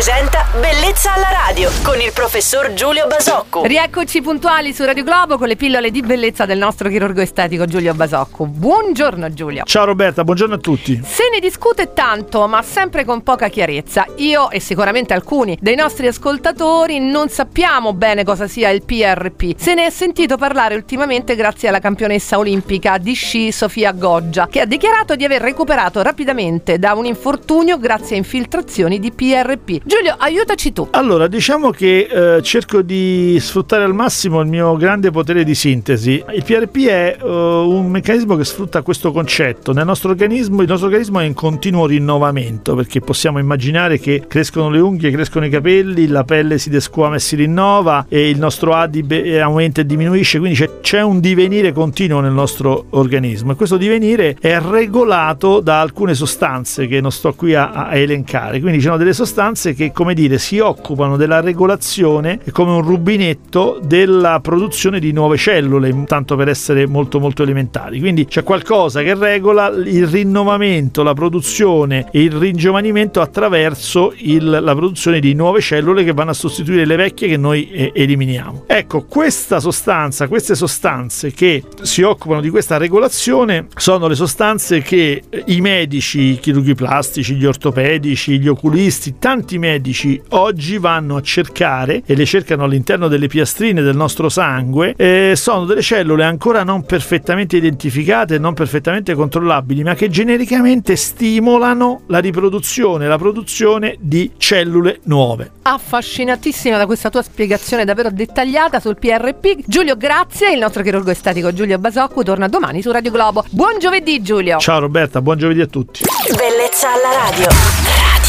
presenta Bellezza alla radio con il professor Giulio Basocco. Rieccoci puntuali su Radio Globo con le pillole di bellezza del nostro chirurgo estetico Giulio Basocco. Buongiorno Giulio. Ciao Roberta, buongiorno a tutti. Se ne discute tanto, ma sempre con poca chiarezza. Io e sicuramente alcuni dei nostri ascoltatori non sappiamo bene cosa sia il PRP. Se ne è sentito parlare ultimamente grazie alla campionessa olimpica di sci Sofia Goggia, che ha dichiarato di aver recuperato rapidamente da un infortunio grazie a infiltrazioni di PRP. Giulio, aiutaci tu. Allora, diciamo che eh, cerco di sfruttare al massimo il mio grande potere di sintesi. Il PRP è uh, un meccanismo che sfrutta questo concetto. Nel nostro organismo, il nostro organismo è in continuo rinnovamento perché possiamo immaginare che crescono le unghie, crescono i capelli, la pelle si desquama e si rinnova e il nostro ADIB aumenta e diminuisce, quindi c'è, c'è un divenire continuo nel nostro organismo e questo divenire è regolato da alcune sostanze che non sto qui a, a elencare. Quindi ci sono delle sostanze che, come dire, si occupano della regolazione come un rubinetto della produzione di nuove cellule, tanto per essere molto molto elementari. Quindi c'è qualcosa che regola il rinnovamento, la produzione e il ringiovanimento attraverso il, la produzione di nuove cellule che vanno a sostituire le vecchie che noi eh, eliminiamo. Ecco, questa sostanza, queste sostanze che si occupano di questa regolazione sono le sostanze che i medici, i chirurghi plastici, gli ortopedici, gli oculisti, tanti medici oggi vanno a cercare e le cercano all'interno delle piastrine del nostro sangue, eh, sono delle cellule ancora non perfettamente identificate, non perfettamente controllabili, ma che genericamente stimolano la riproduzione, la produzione di cellule nuove. Affascinatissima da questa tua spiegazione davvero dettagliata sul PRP. Giulio, grazie. Il nostro chirurgo estetico Giulio Basocco torna domani su Radio Globo. Buon giovedì Giulio. Ciao Roberta, buon giovedì a tutti. Bellezza alla radio.